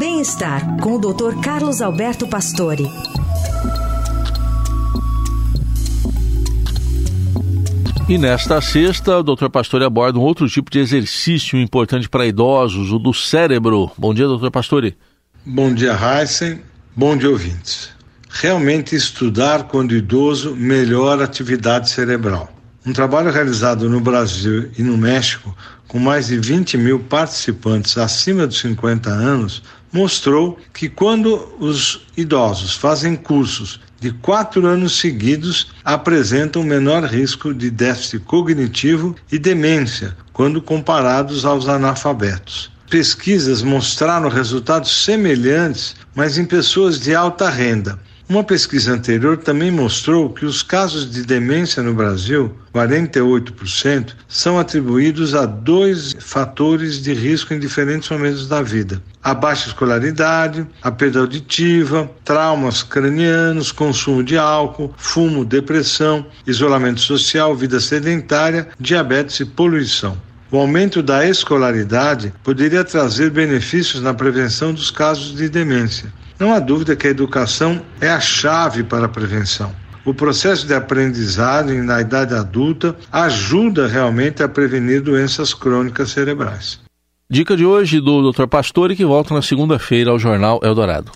Bem-estar com o Dr. Carlos Alberto Pastore. E nesta sexta, o Dr. Pastore aborda um outro tipo de exercício importante para idosos, o do cérebro. Bom dia, Dr. Pastore. Bom dia, Heisen. Bom dia, ouvintes. Realmente estudar quando idoso melhora a atividade cerebral. Um trabalho realizado no Brasil e no México, com mais de 20 mil participantes acima dos 50 anos, mostrou que quando os idosos fazem cursos de quatro anos seguidos, apresentam menor risco de déficit cognitivo e demência quando comparados aos analfabetos. Pesquisas mostraram resultados semelhantes, mas em pessoas de alta renda, uma pesquisa anterior também mostrou que os casos de demência no Brasil, 48%, são atribuídos a dois fatores de risco em diferentes momentos da vida: a baixa escolaridade, a perda auditiva, traumas cranianos, consumo de álcool, fumo, depressão, isolamento social, vida sedentária, diabetes e poluição. O aumento da escolaridade poderia trazer benefícios na prevenção dos casos de demência. Não há dúvida que a educação é a chave para a prevenção. O processo de aprendizagem na idade adulta ajuda realmente a prevenir doenças crônicas cerebrais. Dica de hoje do Dr. Pastore que volta na segunda-feira ao Jornal Eldorado.